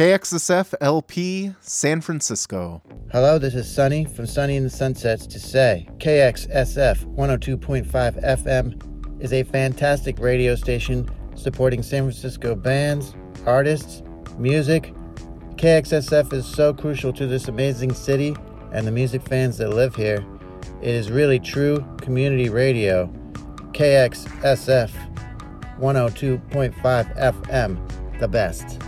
KXSF LP, San Francisco. Hello, this is Sunny from Sunny in the Sunsets to say KXSF 102.5 FM is a fantastic radio station supporting San Francisco bands, artists, music. KXSF is so crucial to this amazing city and the music fans that live here. It is really true community radio. KXSF 102.5 FM, the best.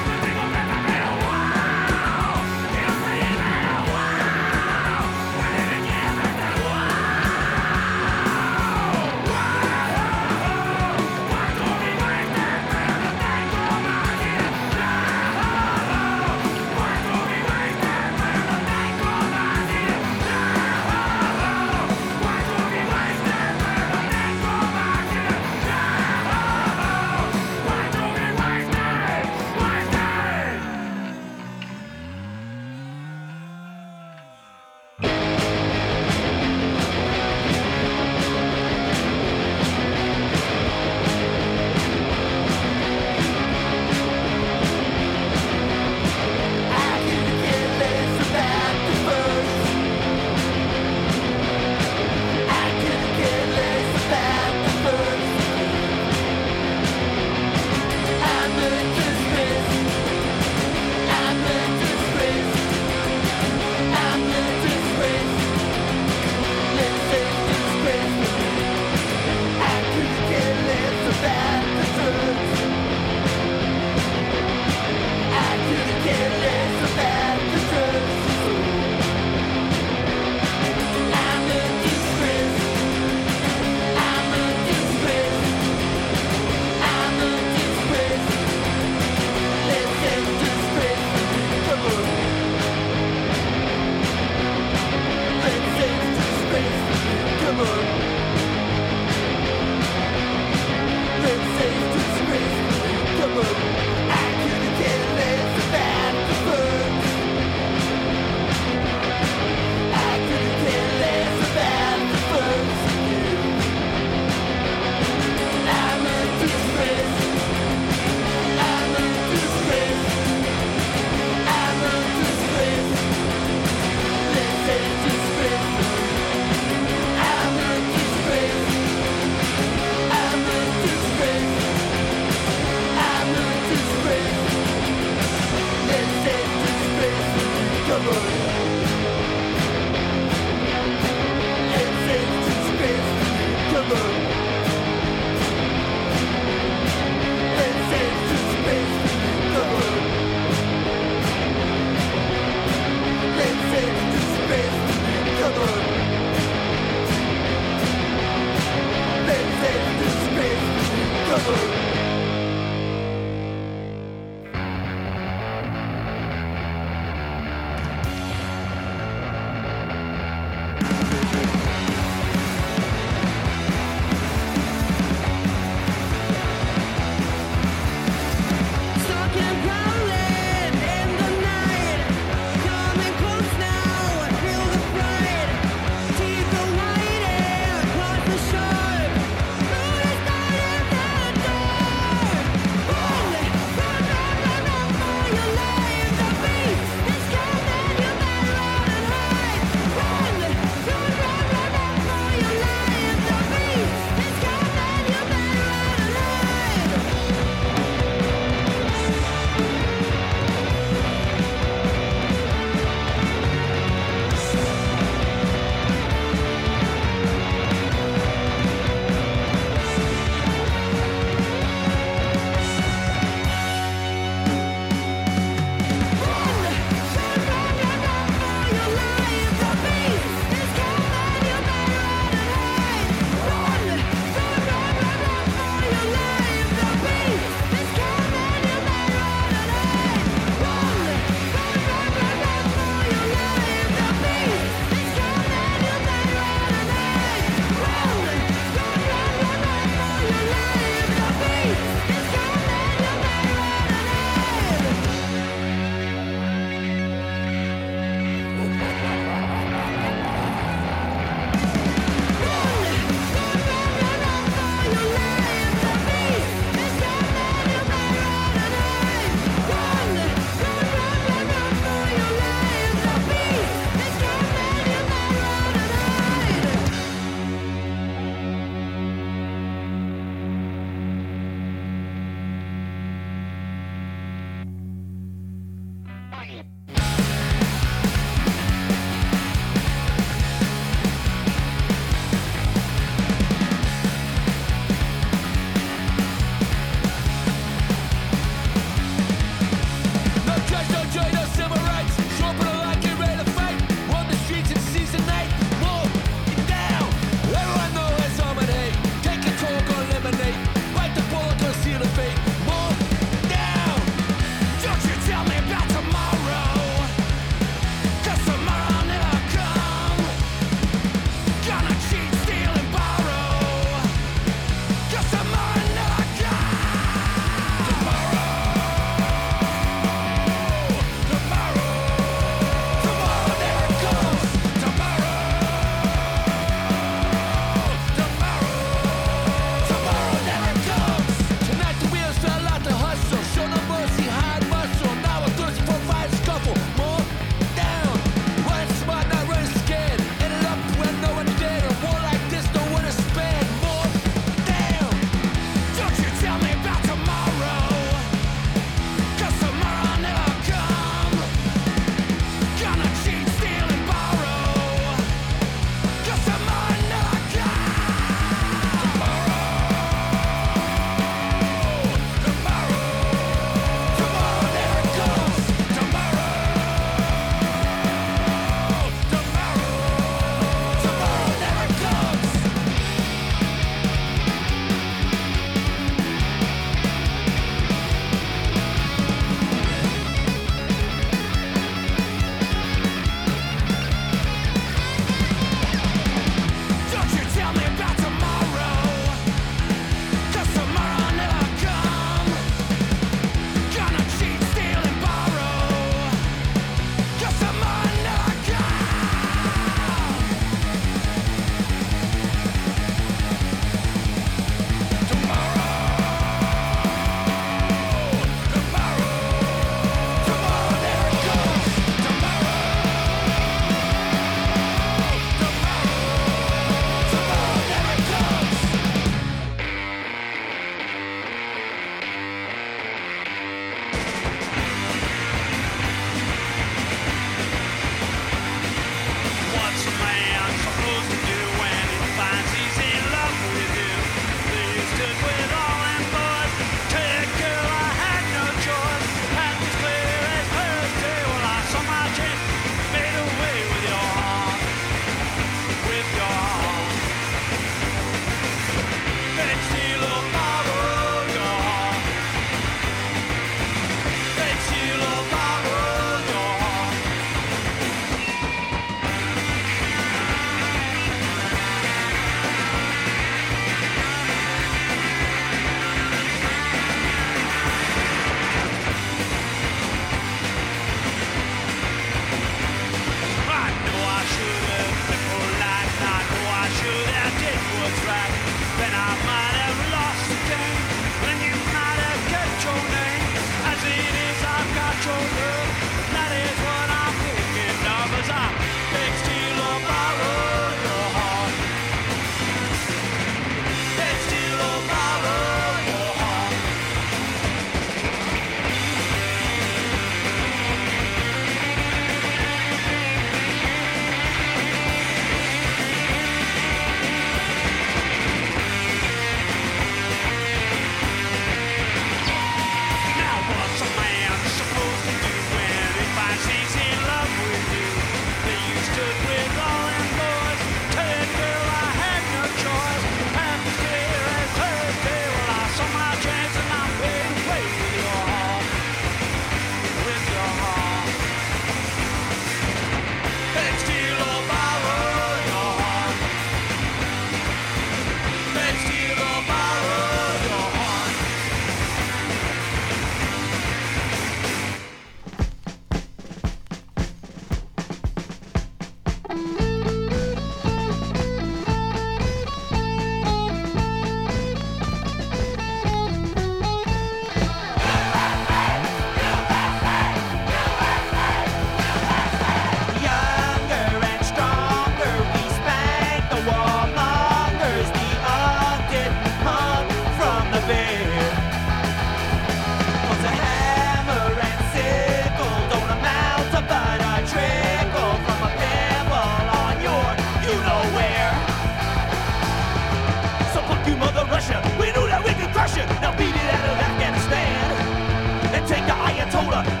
够了。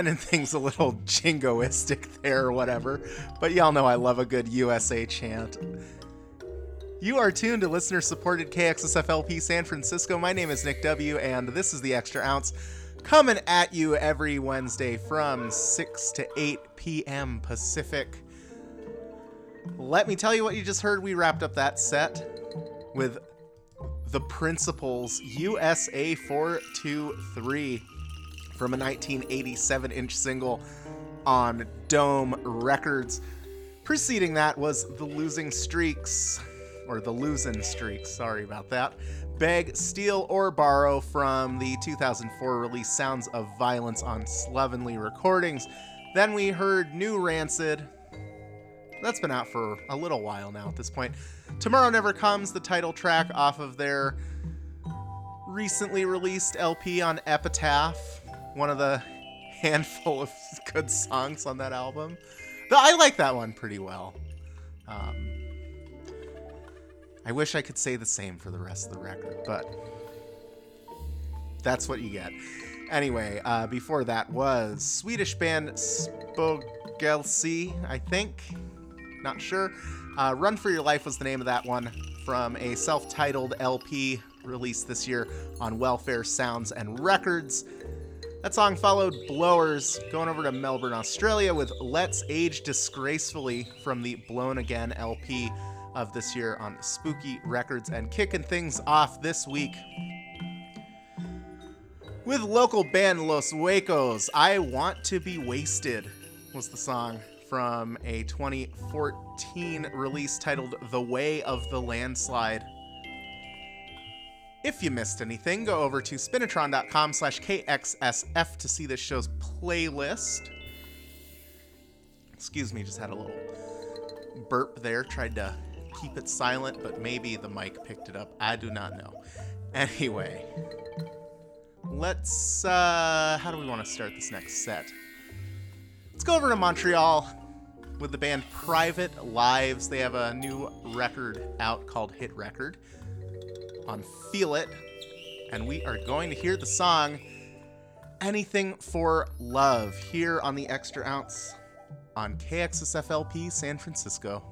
Ended things a little jingoistic there or whatever, but y'all know I love a good USA chant. You are tuned to listener supported KXSFLP San Francisco. My name is Nick W., and this is the Extra Ounce coming at you every Wednesday from 6 to 8 p.m. Pacific. Let me tell you what you just heard. We wrapped up that set with The Principles USA 423 from a 1987 inch single on Dome Records. Preceding that was The Losing Streaks, or The Losing Streaks, sorry about that. Beg, Steal, or Borrow from the 2004 release Sounds of Violence on Slovenly Recordings. Then we heard New Rancid. That's been out for a little while now at this point. Tomorrow Never Comes, the title track off of their recently released LP on Epitaph, one of the handful of good songs on that album. But I like that one pretty well. Um, I wish I could say the same for the rest of the record, but that's what you get. Anyway, uh, before that was Swedish band Spogelsi, I think. Not sure. Uh, Run for Your Life was the name of that one from a self titled LP released this year on Welfare Sounds and Records. That song followed Blowers going over to Melbourne, Australia with Let's Age Disgracefully from the Blown Again LP of this year on Spooky Records and kicking things off this week with local band Los Huecos. I Want to Be Wasted was the song from a 2014 release titled The Way of the Landslide. If you missed anything, go over to spinitron.com slash KXSF to see this show's playlist. Excuse me, just had a little burp there. Tried to keep it silent, but maybe the mic picked it up. I do not know. Anyway, let's, uh, how do we want to start this next set? Let's go over to Montreal with the band Private Lives. They have a new record out called Hit Record on Feel It, and we are going to hear the song Anything for Love here on the Extra Ounce on KXSFLP San Francisco.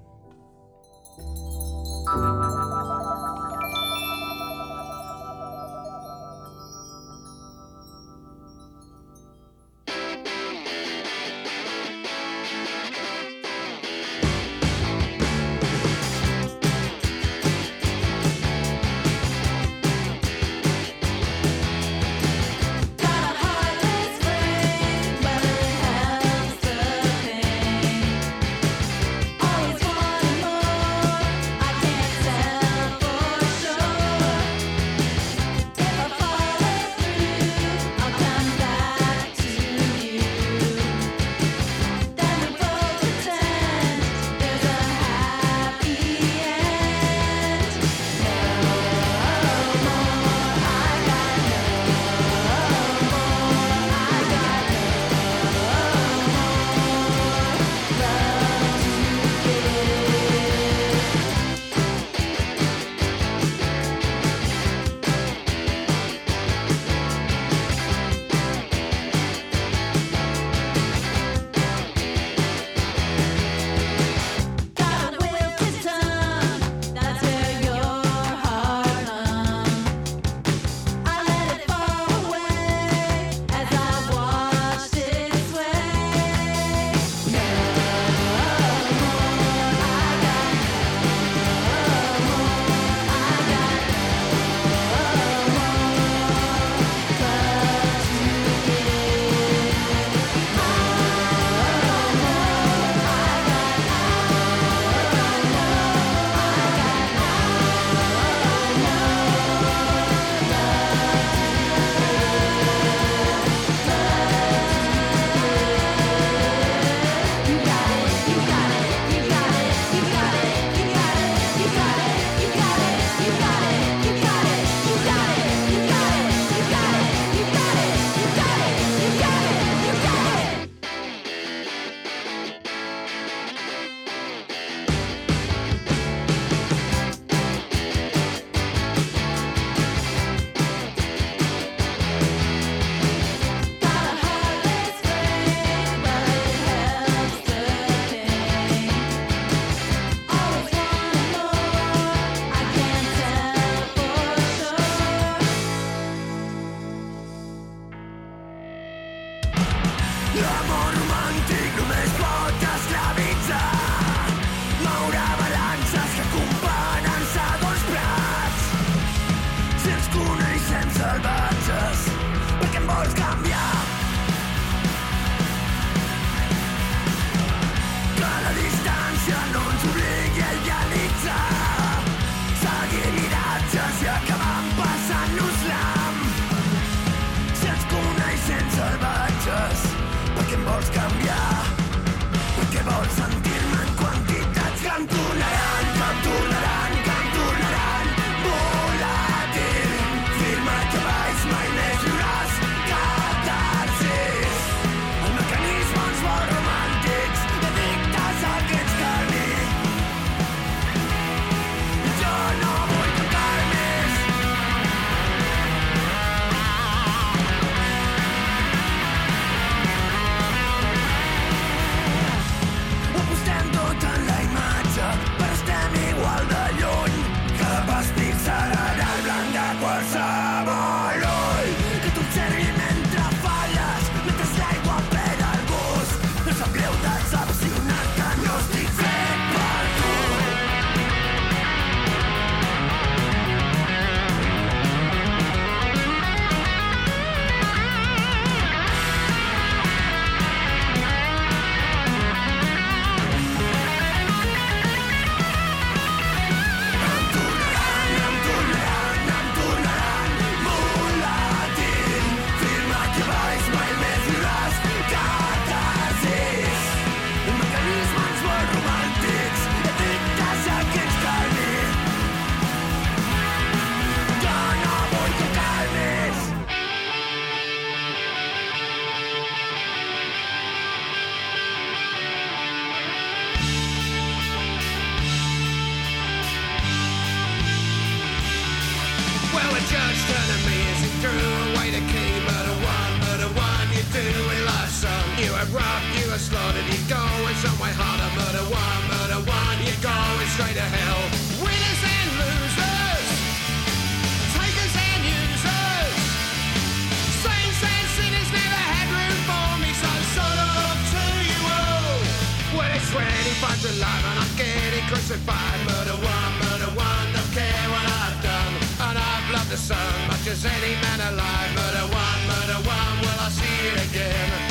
crucified. Murder one, murder one, don't care what I've done. And I've loved the sun much as any man alive. Murder one, murder one, will I see it again?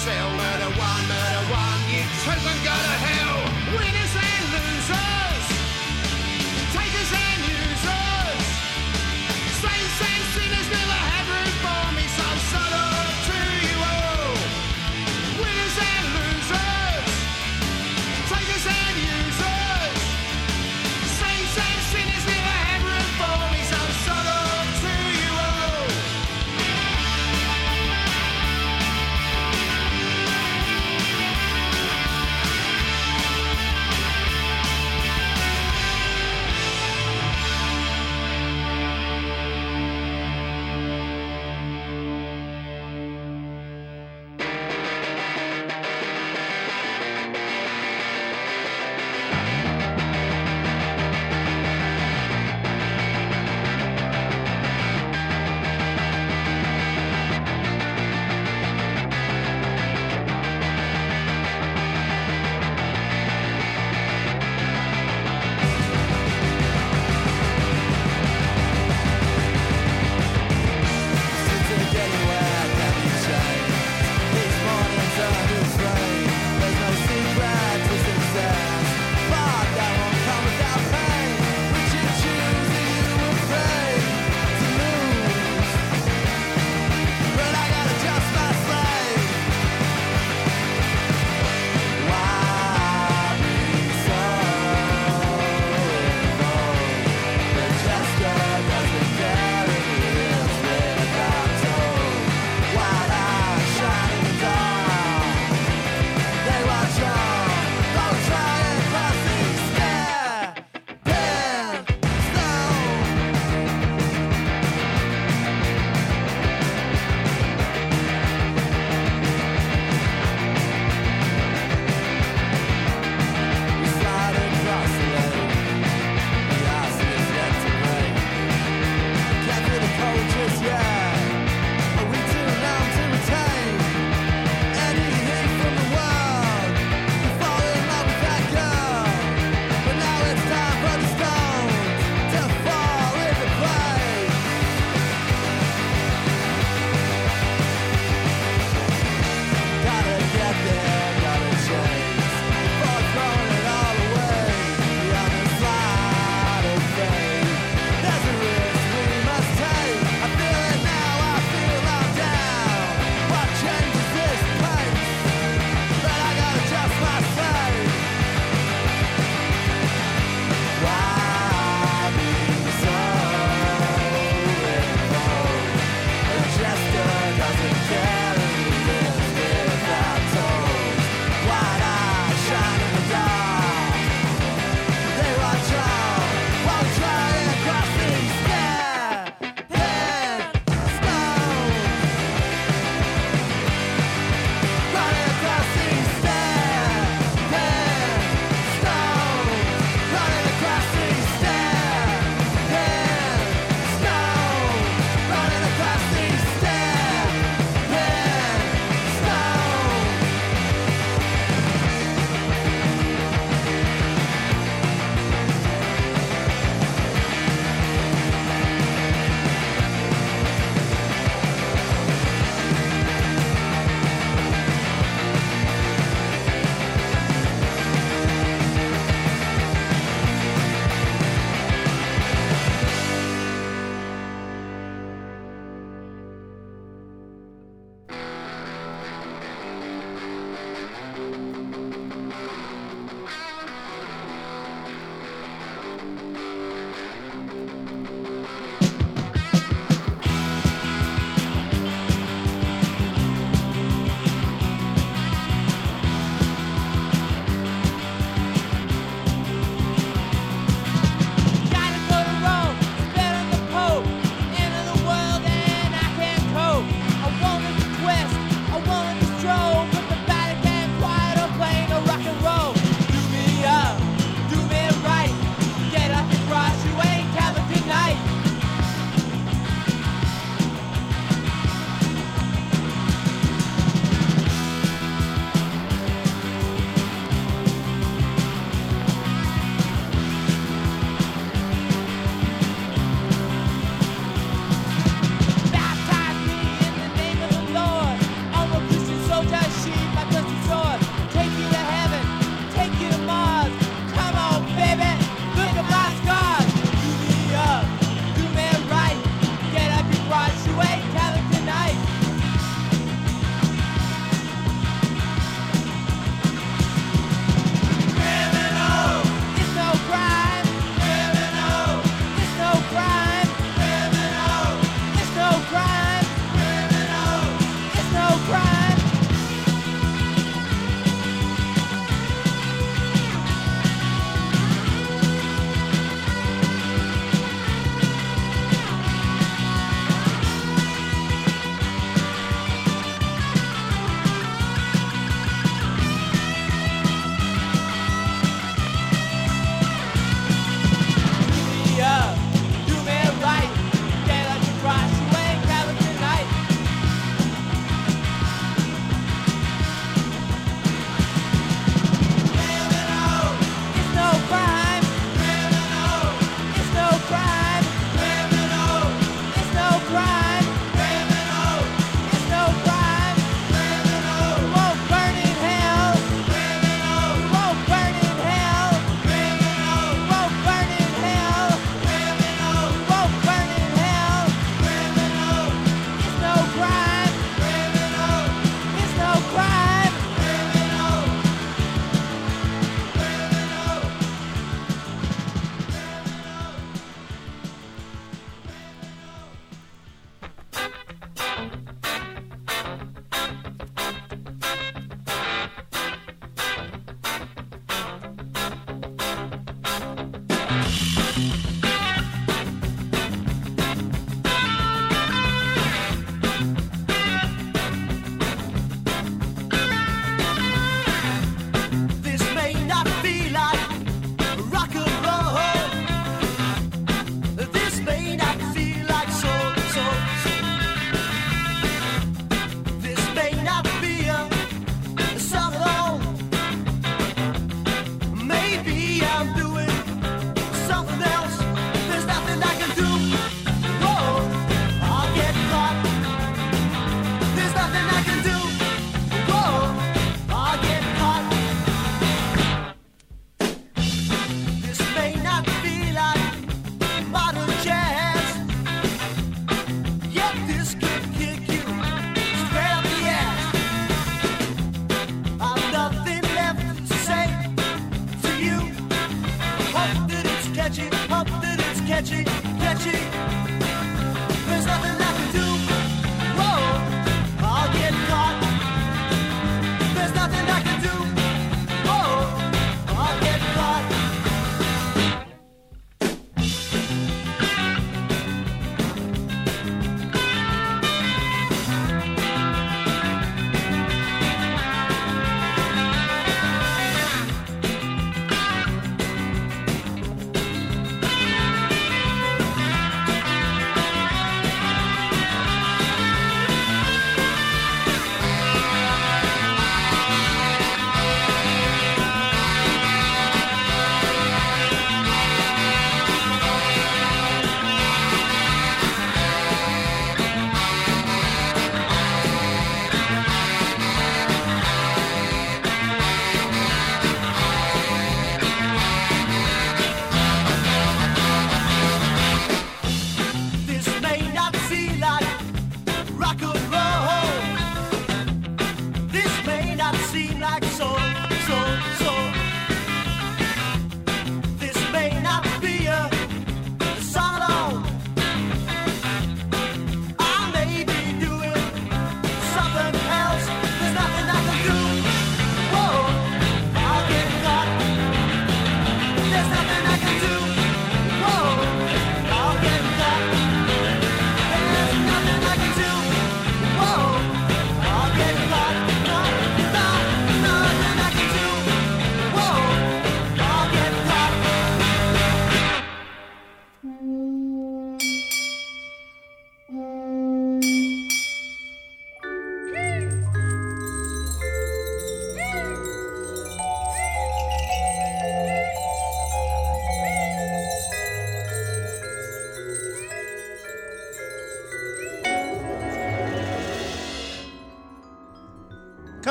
yourself. Murder one, murder one, you token gotta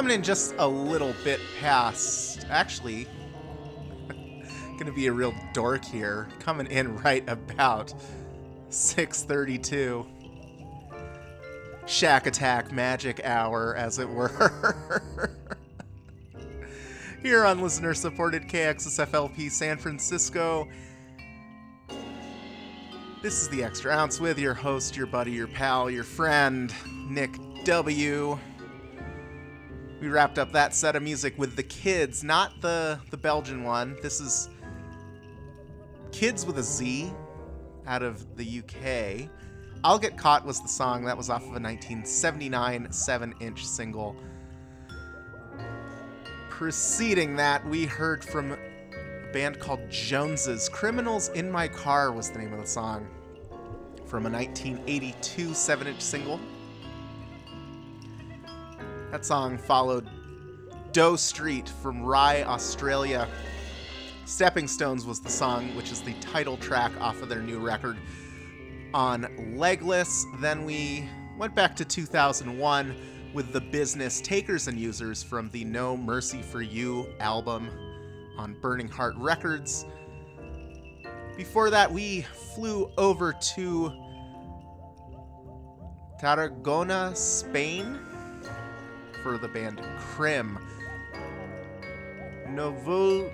Coming in just a little bit past, actually, gonna be a real dork here. Coming in right about 6:32. Shack Attack Magic Hour, as it were. Here on listener supported KXSFLP San Francisco. This is the Extra Ounce with your host, your buddy, your pal, your friend, Nick W. We wrapped up that set of music with the kids, not the the Belgian one. This is Kids with a Z out of the UK. I'll Get Caught was the song that was off of a 1979 7-inch single. Preceding that, we heard from a band called Joneses. Criminals in My Car was the name of the song from a 1982 7-inch single. That song followed Doe Street from Rye, Australia. Stepping Stones was the song, which is the title track off of their new record on Legless. Then we went back to 2001 with the business Takers and Users from the No Mercy for You album on Burning Heart Records. Before that, we flew over to Tarragona, Spain for the band Crim. Novel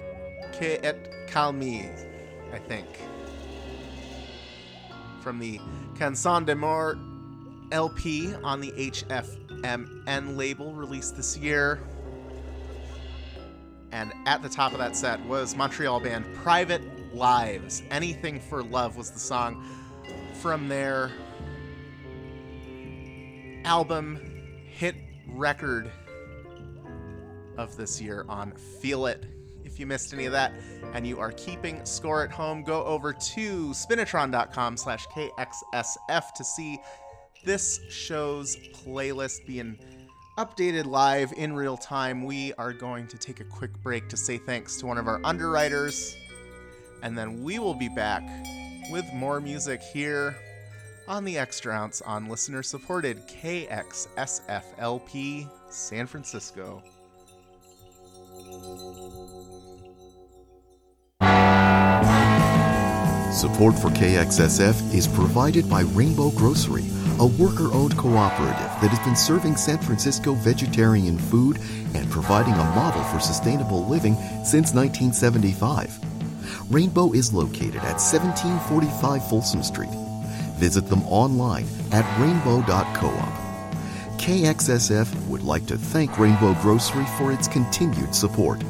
que et calmi, I think. From the Canson de Mort LP on the HFMN label released this year. And at the top of that set was Montreal band Private Lives. Anything for Love was the song from their album hit record of this year on Feel It. If you missed any of that and you are keeping score at home, go over to spinitron.com slash KXSF to see this show's playlist being updated live in real time. We are going to take a quick break to say thanks to one of our underwriters, and then we will be back with more music here on the Extra Ounce on listener supported KXSFLP San Francisco. Support for KXSF is provided by Rainbow Grocery, a worker owned cooperative that has been serving San Francisco vegetarian food and providing a model for sustainable living since 1975. Rainbow is located at 1745 Folsom Street. Visit them online at rainbow.coop. KXSF would like to thank Rainbow Grocery for its continued support.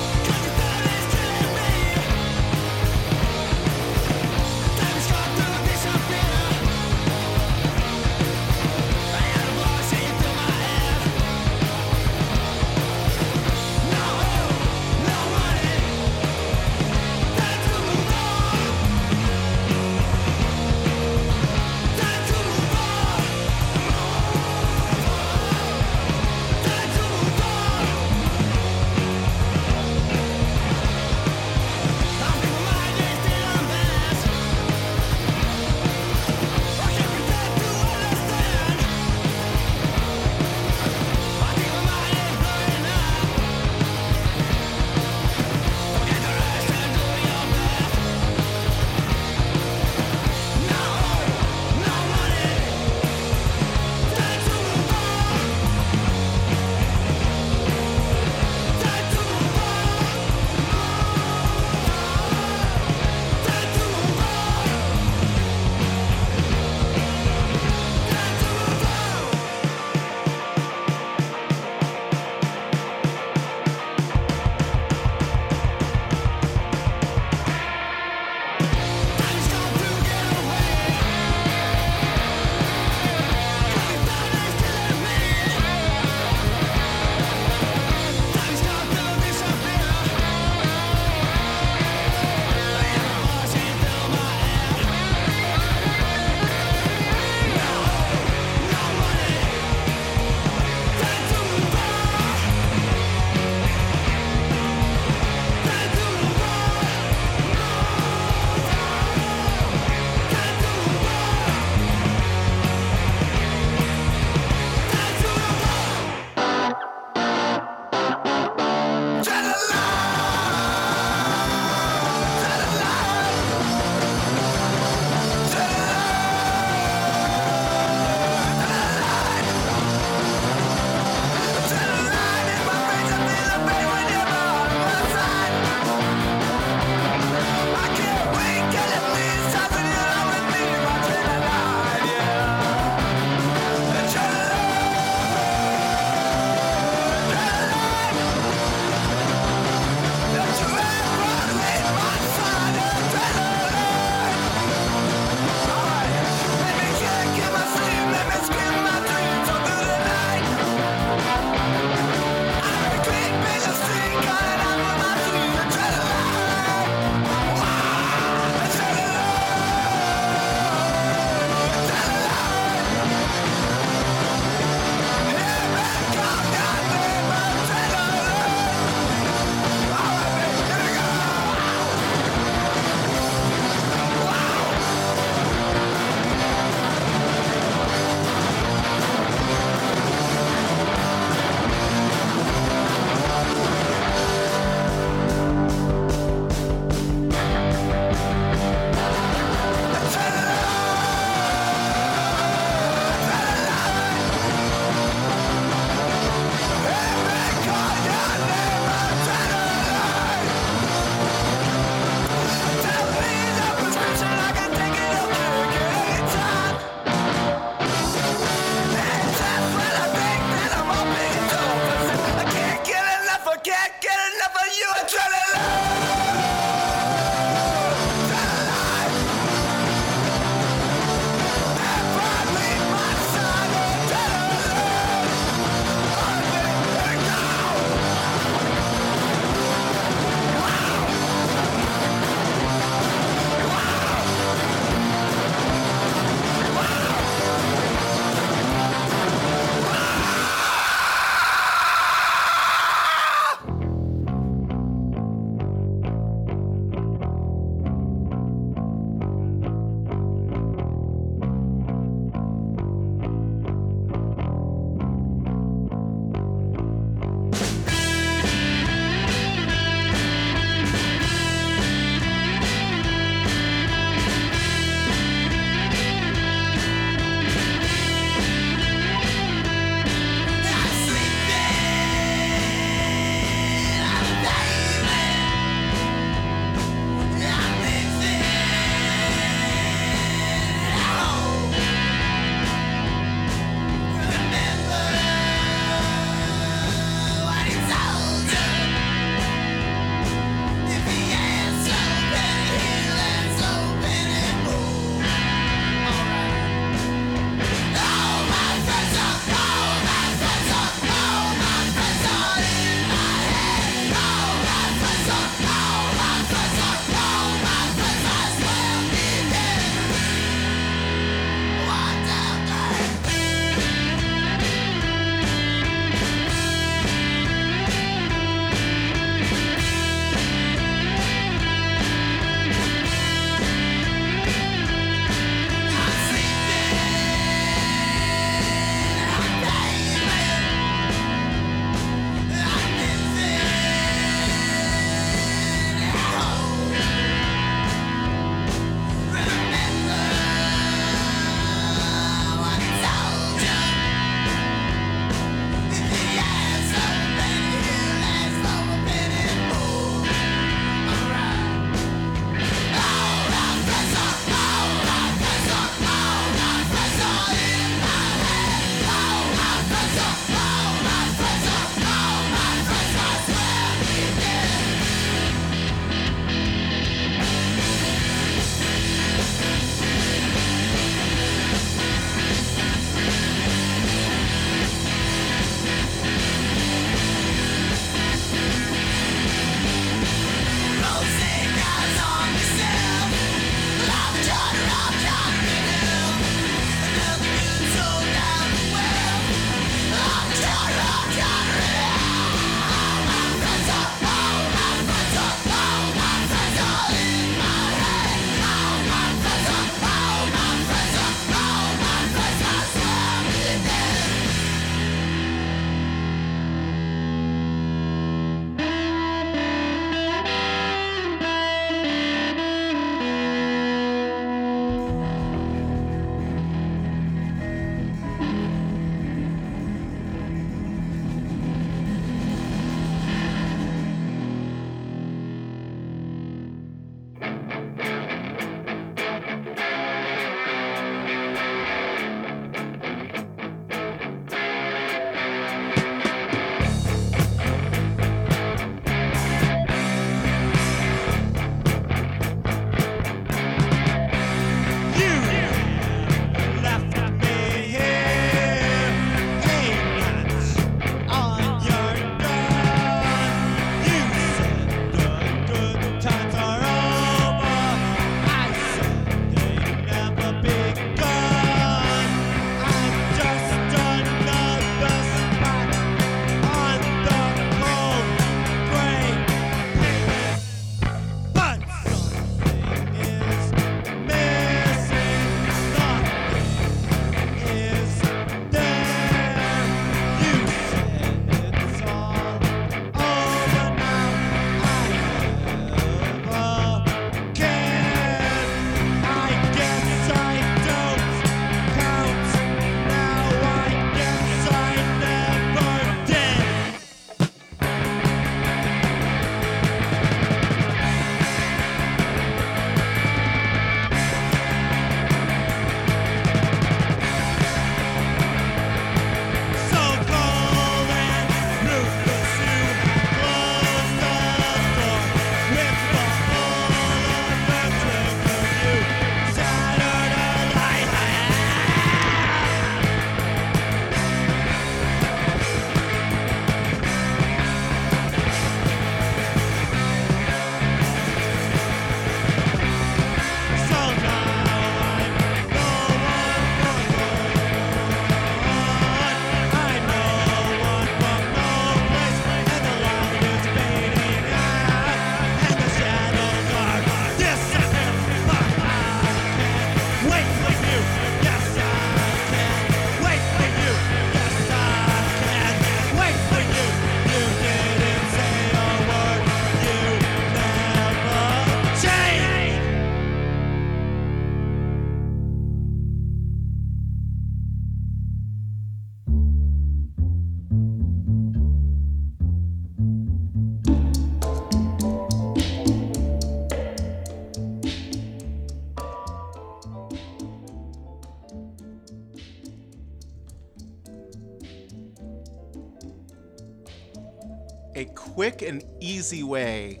Quick and easy way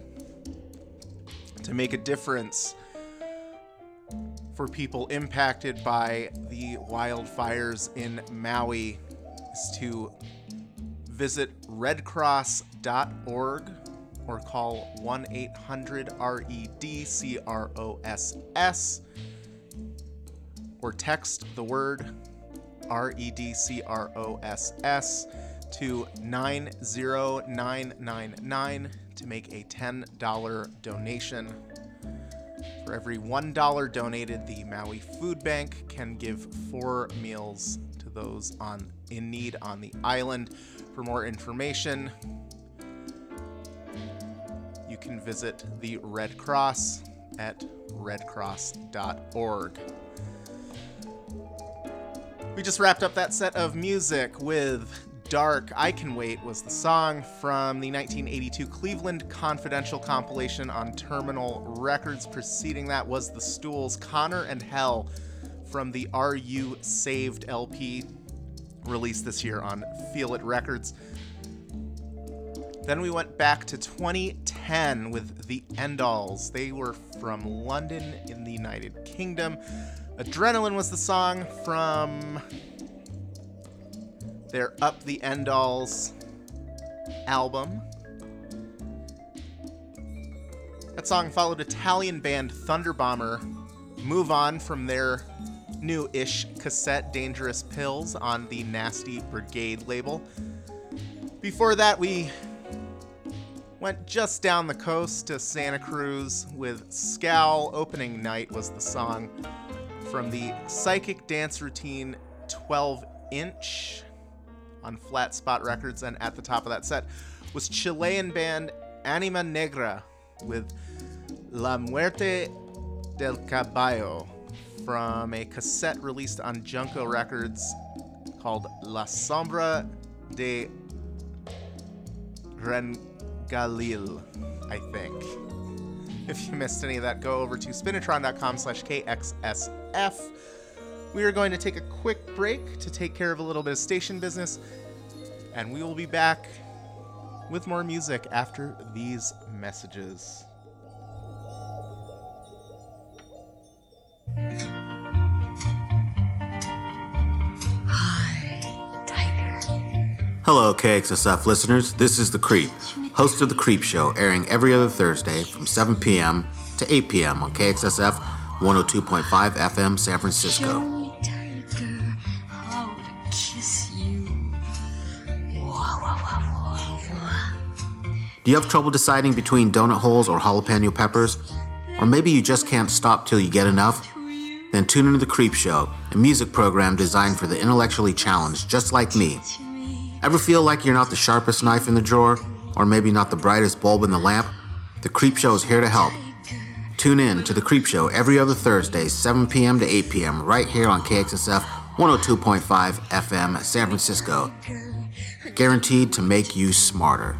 to make a difference for people impacted by the wildfires in Maui is to visit redcross.org or call 1 800 RED CROSS or text the word R E D C R O S S to 90999 to make a $10 donation. For every $1 donated, the Maui Food Bank can give four meals to those on in need on the island. For more information, you can visit the Red Cross at redcross.org. We just wrapped up that set of music with Dark I Can Wait was the song from the 1982 Cleveland Confidential compilation on Terminal Records. Preceding that was The Stools Connor and Hell from the Are You Saved LP released this year on Feel It Records. Then we went back to 2010 with the Endalls. They were from London in the United Kingdom. Adrenaline was the song from their Up the Endalls album. That song followed Italian band Thunderbomber move on from their new ish cassette Dangerous Pills on the Nasty Brigade label. Before that, we went just down the coast to Santa Cruz with Scowl. Opening Night was the song from the Psychic Dance Routine 12 inch on Flat Spot Records. And at the top of that set was Chilean band Anima Negra with La Muerte del Caballo from a cassette released on Junko Records called La Sombra de Rengalil, I think. If you missed any of that, go over to spinitron.com slash KXSF. We are going to take a quick break to take care of a little bit of station business, and we will be back with more music after these messages. Hello, KXSF listeners. This is The Creep, host of The Creep Show, airing every other Thursday from 7 p.m. to 8 p.m. on KXSF 102.5 FM San Francisco. Do you have trouble deciding between donut holes or jalapeno peppers? Or maybe you just can't stop till you get enough? Then tune into The Creep Show, a music program designed for the intellectually challenged, just like me. Ever feel like you're not the sharpest knife in the drawer? Or maybe not the brightest bulb in the lamp? The Creep Show is here to help. Tune in to The Creep Show every other Thursday, 7 p.m. to 8 p.m., right here on KXSF 102.5 FM, San Francisco. Guaranteed to make you smarter.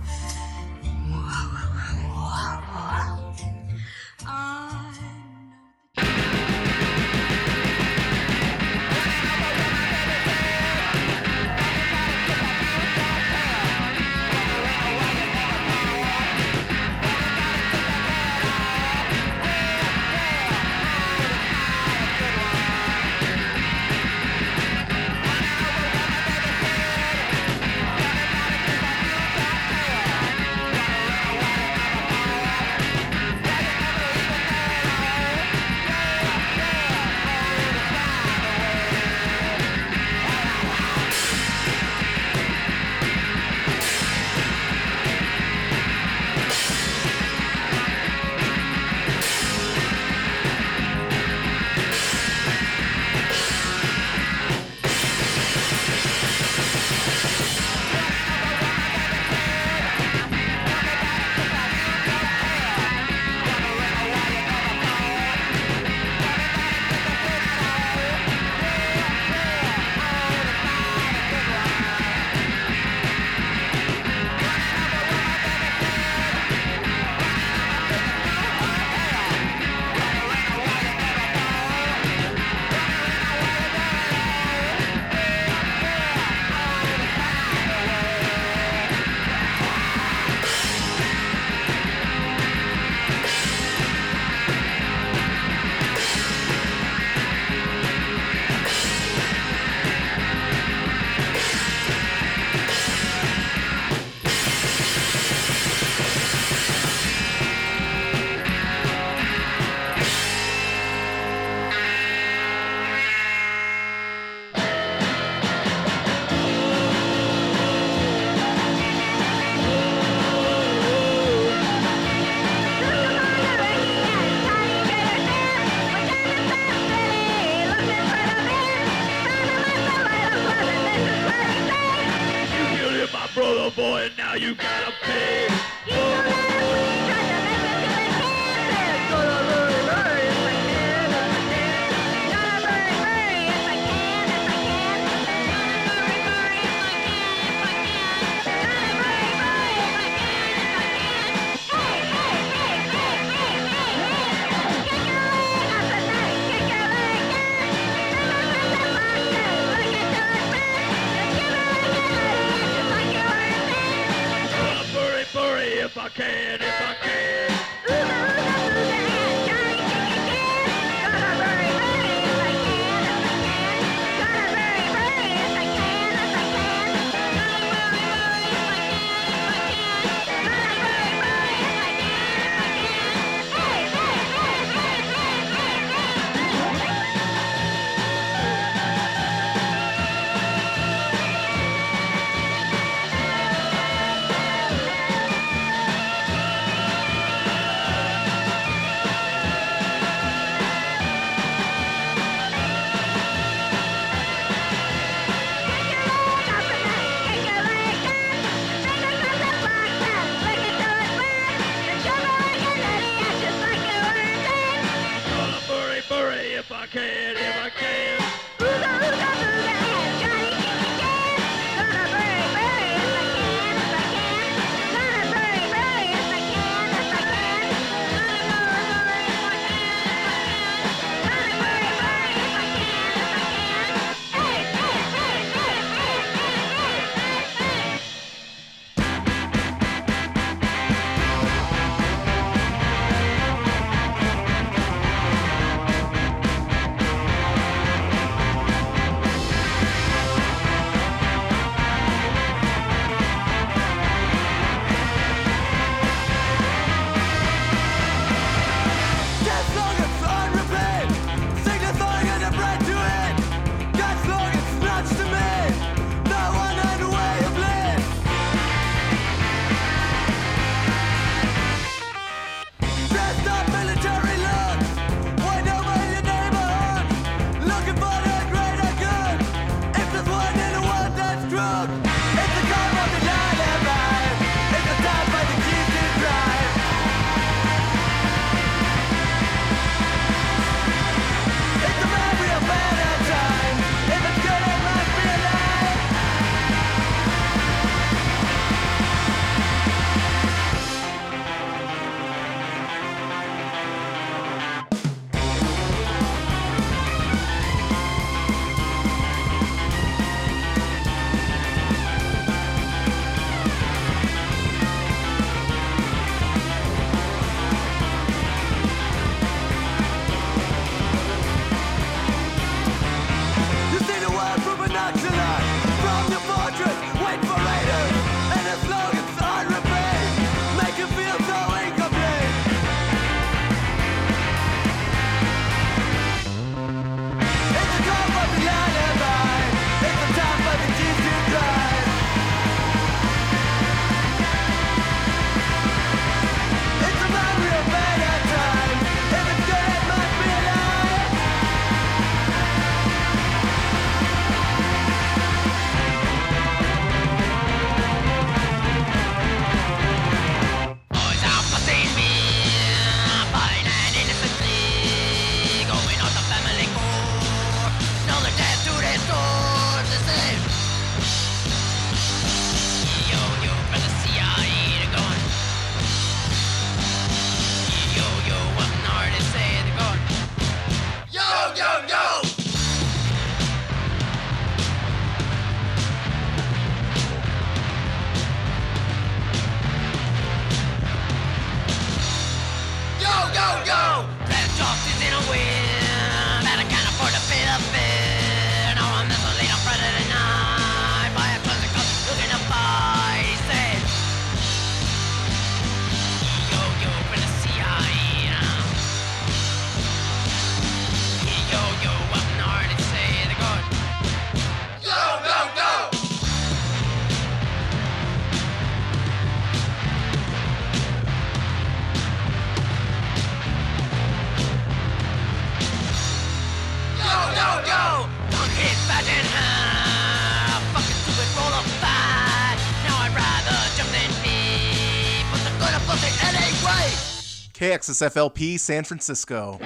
KXSFLP San Francisco.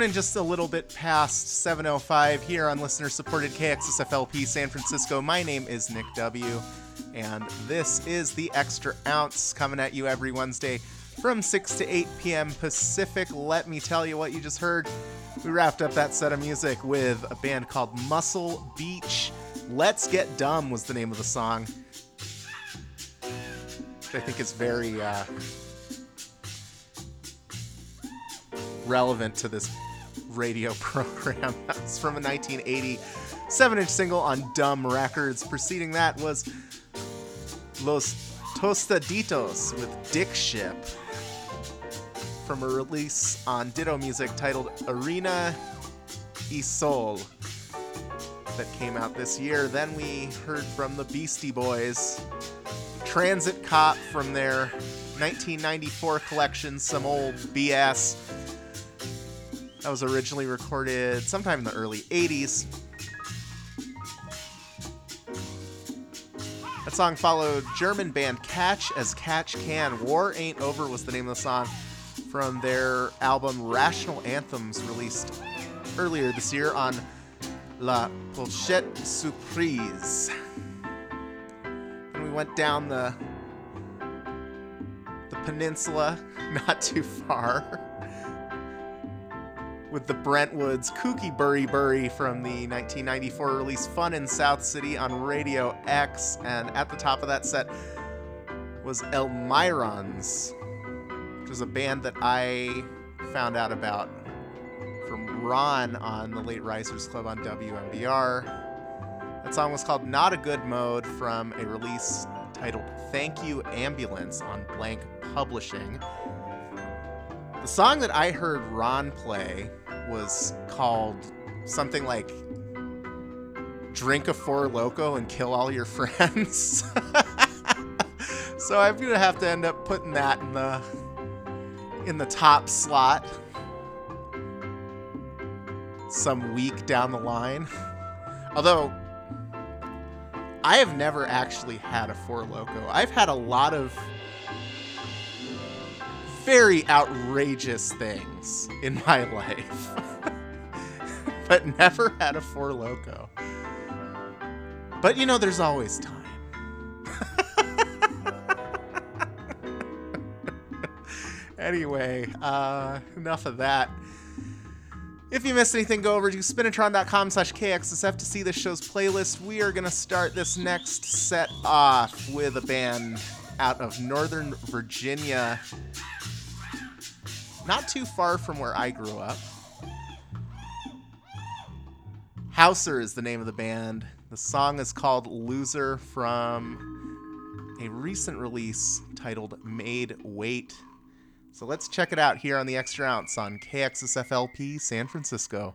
Just a little bit past 7:05 here on listener-supported KXSFLP San Francisco. My name is Nick W, and this is the Extra Ounce coming at you every Wednesday from 6 to 8 p.m. Pacific. Let me tell you what you just heard. We wrapped up that set of music with a band called Muscle Beach. Let's Get Dumb was the name of the song. I think it's very uh, relevant to this radio program. That's from a 1980 7 inch single on Dumb Records. Preceding that was Los Tostaditos with Dick Ship from a release on Ditto Music titled Arena y Sol that came out this year. Then we heard from the Beastie Boys, Transit Cop from their 1994 collection, some old BS. That was originally recorded sometime in the early 80s. That song followed German band Catch as Catch Can. War Ain't Over was the name of the song from their album Rational Anthems, released earlier this year on La Pochette Surprise. And we went down the the peninsula, not too far, with the Brentwoods Kooky Burry Burry from the 1994 release Fun in South City on Radio X. And at the top of that set was El Myrons, which was a band that I found out about from Ron on the Late Risers Club on WMBR. That song was called Not a Good Mode from a release titled Thank You Ambulance on Blank Publishing. The song that I heard Ron play was called something like Drink a Four Loco and Kill All Your Friends. so I'm gonna have to end up putting that in the in the top slot some week down the line. Although I have never actually had a Four Loco. I've had a lot of very outrageous things in my life, but never had a Four Loco. But you know, there's always time. anyway, uh, enough of that. If you missed anything, go over to spinitron.com slash KXSF to see this show's playlist. We are going to start this next set off with a band out of Northern Virginia, not too far from where I grew up. Hauser is the name of the band. The song is called Loser from a recent release titled Made Wait. So let's check it out here on the Extra Ounce on KXSFLP San Francisco.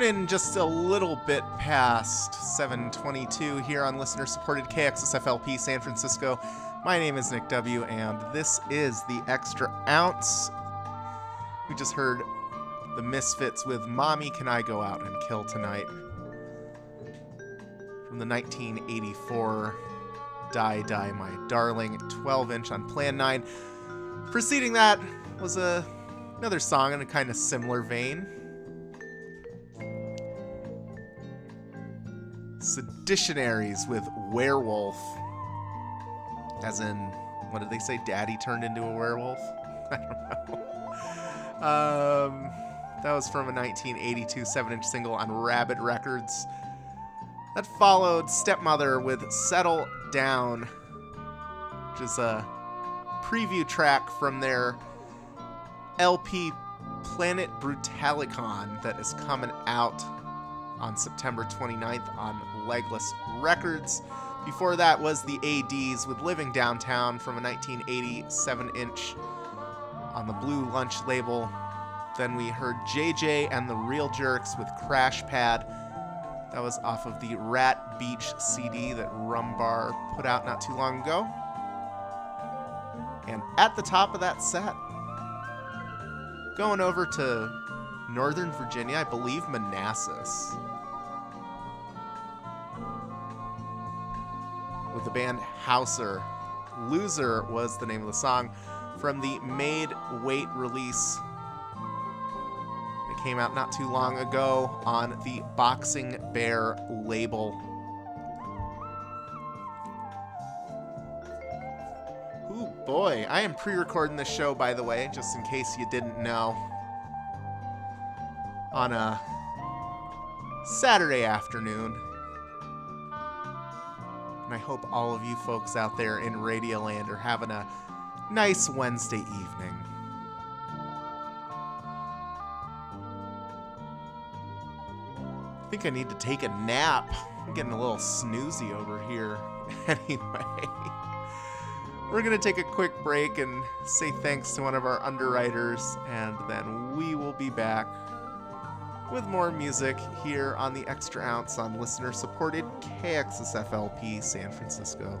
Coming in just a little bit past 722 here on listener supported KXSFLP San Francisco. My name is Nick W., and this is the Extra Ounce. We just heard the Misfits with Mommy Can I Go Out and Kill Tonight from the 1984 Die Die My Darling 12 inch on Plan 9. Preceding that was a, another song in a kind of similar vein. Seditionaries with Werewolf. As in, what did they say? Daddy turned into a werewolf? I don't know. Um, that was from a 1982 7 inch single on Rabbit Records. That followed Stepmother with Settle Down, which is a preview track from their LP Planet Brutalicon that is coming out on September 29th on Legless Records. Before that was the ADs with Living Downtown from a 1987 inch on the Blue Lunch label. Then we heard JJ and the Real Jerks with Crash Pad. That was off of the Rat Beach CD that Rumbar put out not too long ago. And at the top of that set, going over to Northern Virginia, I believe Manassas. With the band Hauser. Loser was the name of the song from the Made Wait release. It came out not too long ago on the Boxing Bear label. Ooh, boy. I am pre recording this show, by the way, just in case you didn't know. On a Saturday afternoon. And I hope all of you folks out there in Radioland are having a nice Wednesday evening. I think I need to take a nap. I'm getting a little snoozy over here. anyway, we're going to take a quick break and say thanks to one of our underwriters, and then we will be back with more music here on the Extra Ounce on listener supported KXSFLP San Francisco.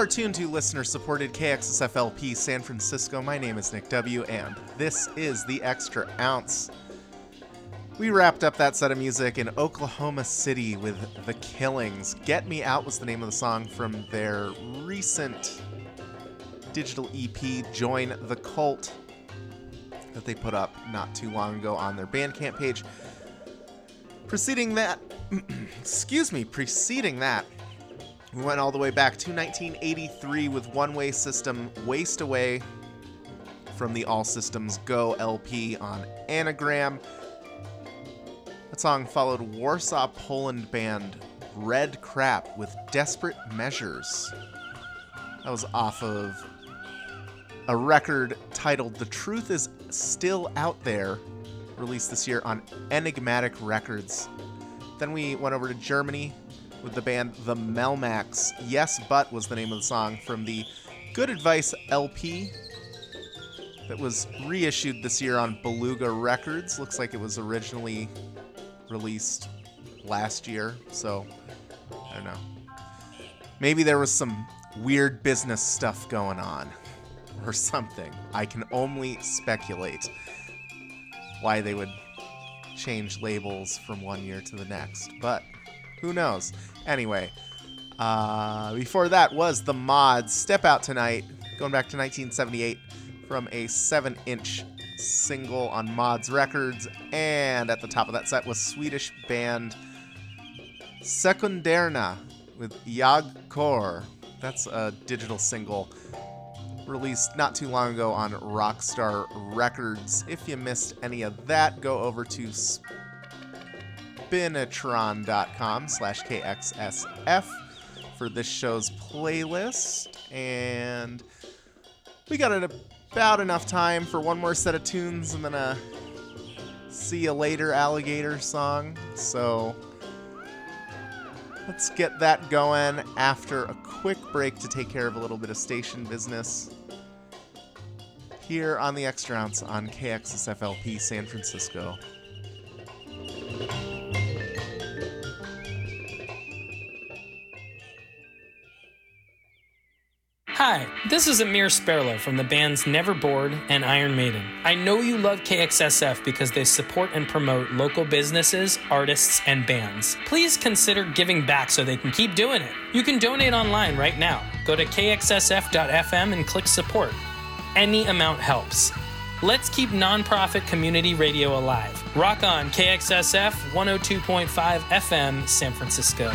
Are tuned to listener supported KXSFLP San Francisco. My name is Nick W., and this is The Extra Ounce. We wrapped up that set of music in Oklahoma City with The Killings. Get Me Out was the name of the song from their recent digital EP, Join the Cult, that they put up not too long ago on their Bandcamp page. Preceding that, excuse me, preceding that, we went all the way back to 1983 with One Way System Waste Away from the All Systems Go LP on Anagram. That song followed Warsaw, Poland band Red Crap with Desperate Measures. That was off of a record titled The Truth Is Still Out There, released this year on Enigmatic Records. Then we went over to Germany with the band The Melmacs. Yes, But was the name of the song from the Good Advice LP that was reissued this year on Beluga Records. Looks like it was originally released last year, so I don't know. Maybe there was some weird business stuff going on or something. I can only speculate why they would change labels from one year to the next, but who knows? Anyway, uh, before that was the mods Step Out Tonight, going back to 1978 from a 7 inch single on Mods Records. And at the top of that set was Swedish band Sekunderna with Jag Kor. That's a digital single released not too long ago on Rockstar Records. If you missed any of that, go over to spinitron.com slash kxsf for this show's playlist. And we got about enough time for one more set of tunes and then a see you later alligator song. So let's get that going after a quick break to take care of a little bit of station business here on the Extra Ounce on KXSFLP San Francisco. Hi, this is Amir Sperlo from the bands Never Bored and Iron Maiden. I know you love KXSF because they support and promote local businesses, artists, and bands. Please consider giving back so they can keep doing it. You can donate online right now. Go to kxsf.fm and click support. Any amount helps. Let's keep nonprofit community radio alive. Rock on KXSF 102.5 FM, San Francisco.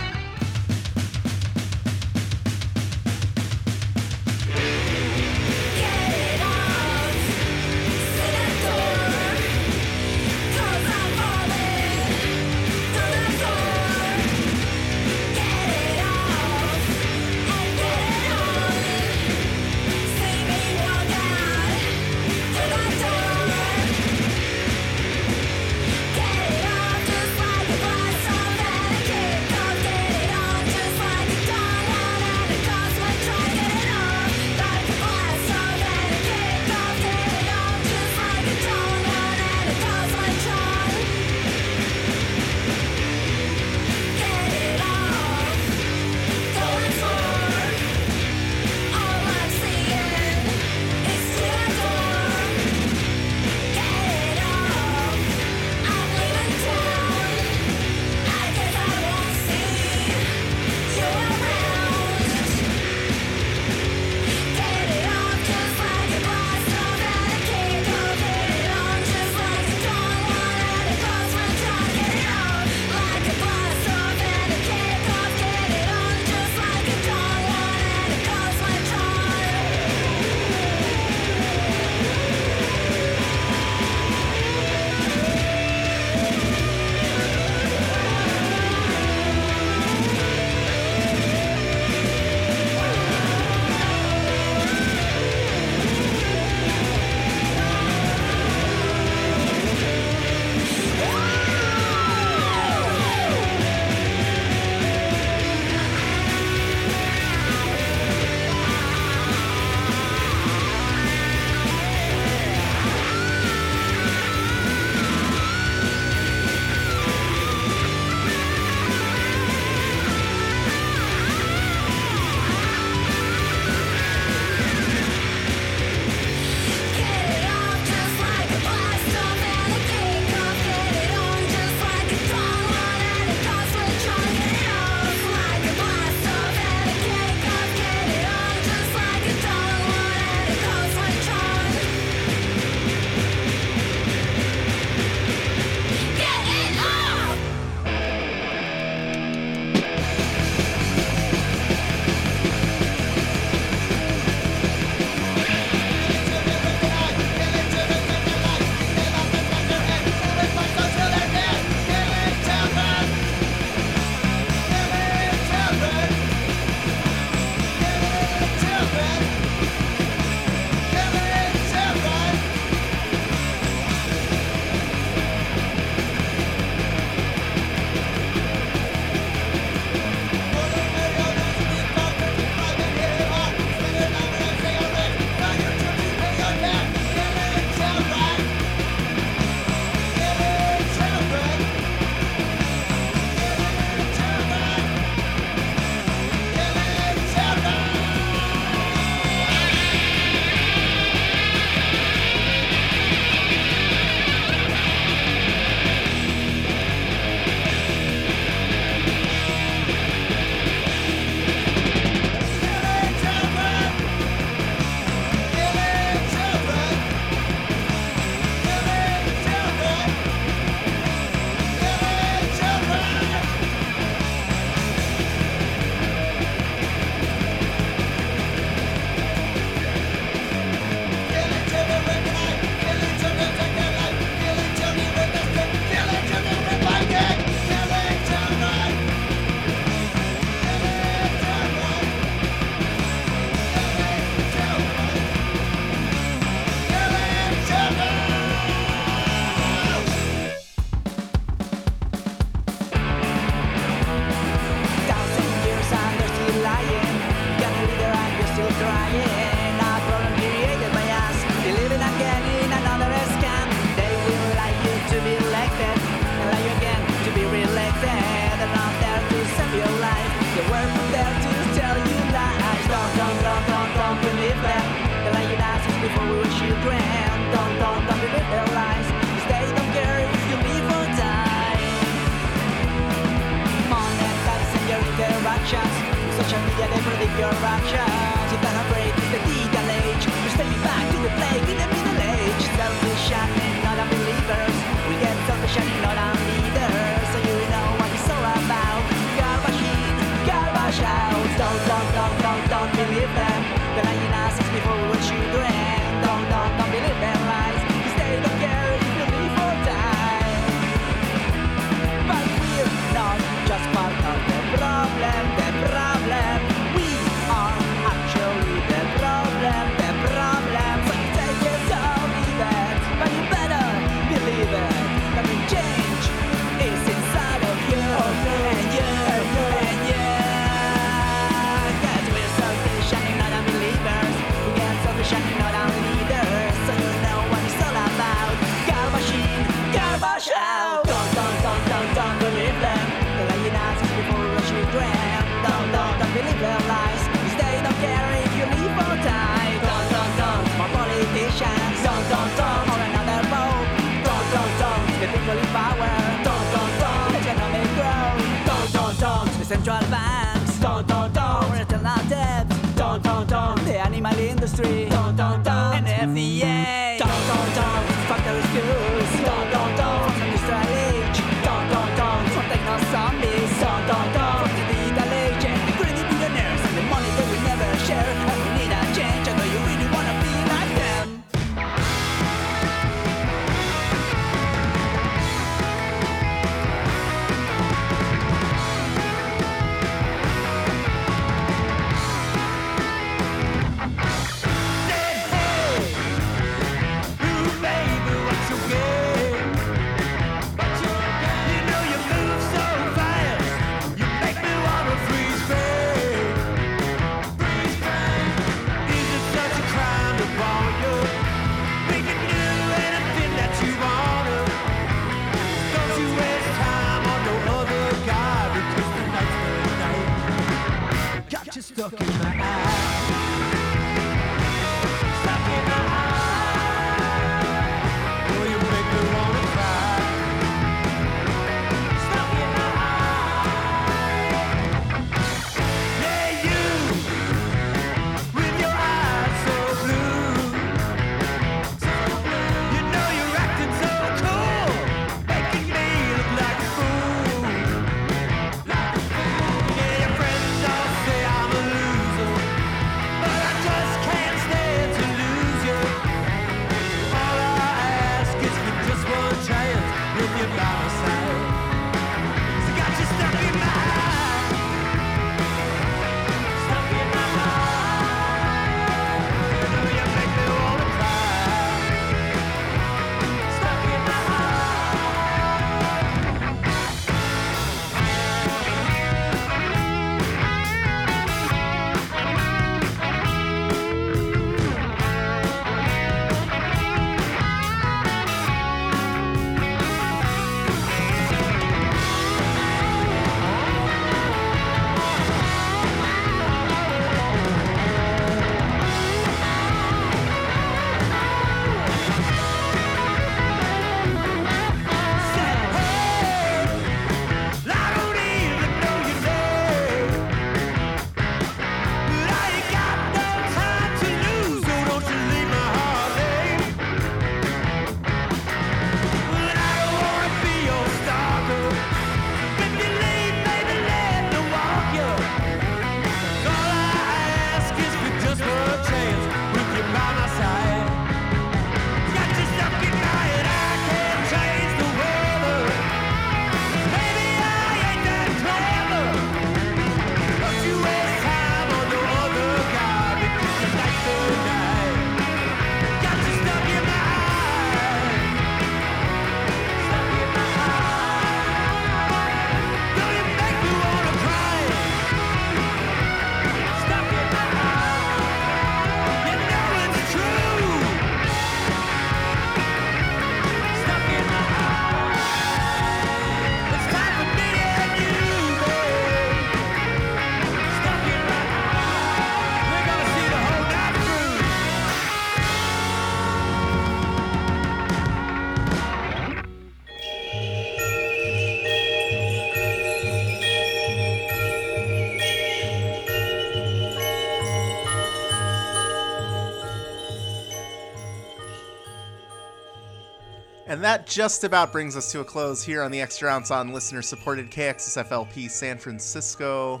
And that just about brings us to a close here on the Extra Ounce on listener supported KXSFLP San Francisco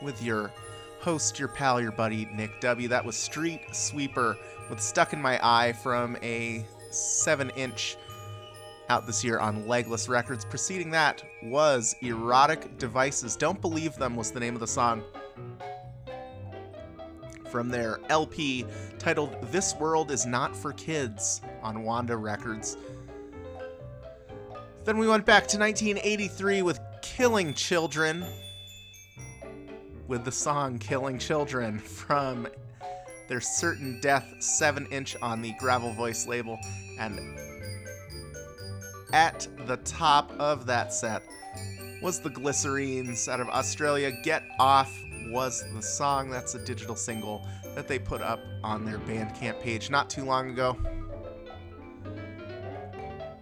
with your host, your pal, your buddy, Nick W. That was Street Sweeper with Stuck in My Eye from a 7 inch out this year on Legless Records. Preceding that was Erotic Devices. Don't Believe Them was the name of the song from their LP titled This World Is Not for Kids on Wanda Records. Then we went back to 1983 with Killing Children with the song Killing Children from their Certain Death 7 inch on the Gravel Voice label. And at the top of that set was the Glycerines out of Australia. Get Off was the song. That's a digital single that they put up on their Bandcamp page not too long ago.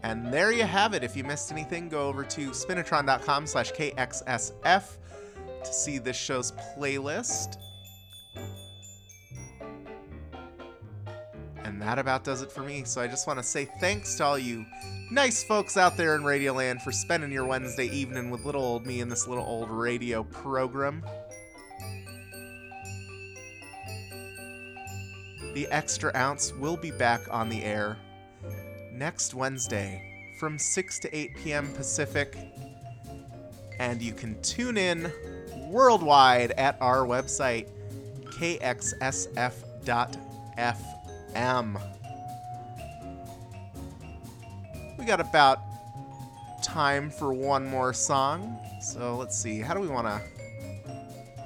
And there you have it. If you missed anything, go over to spinitron.com slash KXSF to see this show's playlist. And that about does it for me. So I just want to say thanks to all you nice folks out there in Radioland for spending your Wednesday evening with little old me in this little old radio program. The Extra Ounce will be back on the air next Wednesday from 6 to 8 p.m. Pacific. And you can tune in worldwide at our website, kxsf.fm. We got about time for one more song. So let's see. How do we want to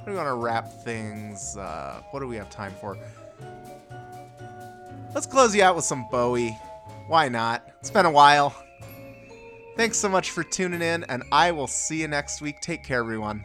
how do we want to wrap things? Uh, what do we have time for? Let's close you out with some Bowie. Why not? It's been a while. Thanks so much for tuning in, and I will see you next week. Take care, everyone.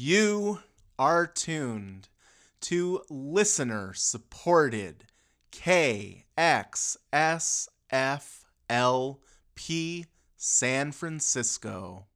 You are tuned to listener supported KXSFLP San Francisco.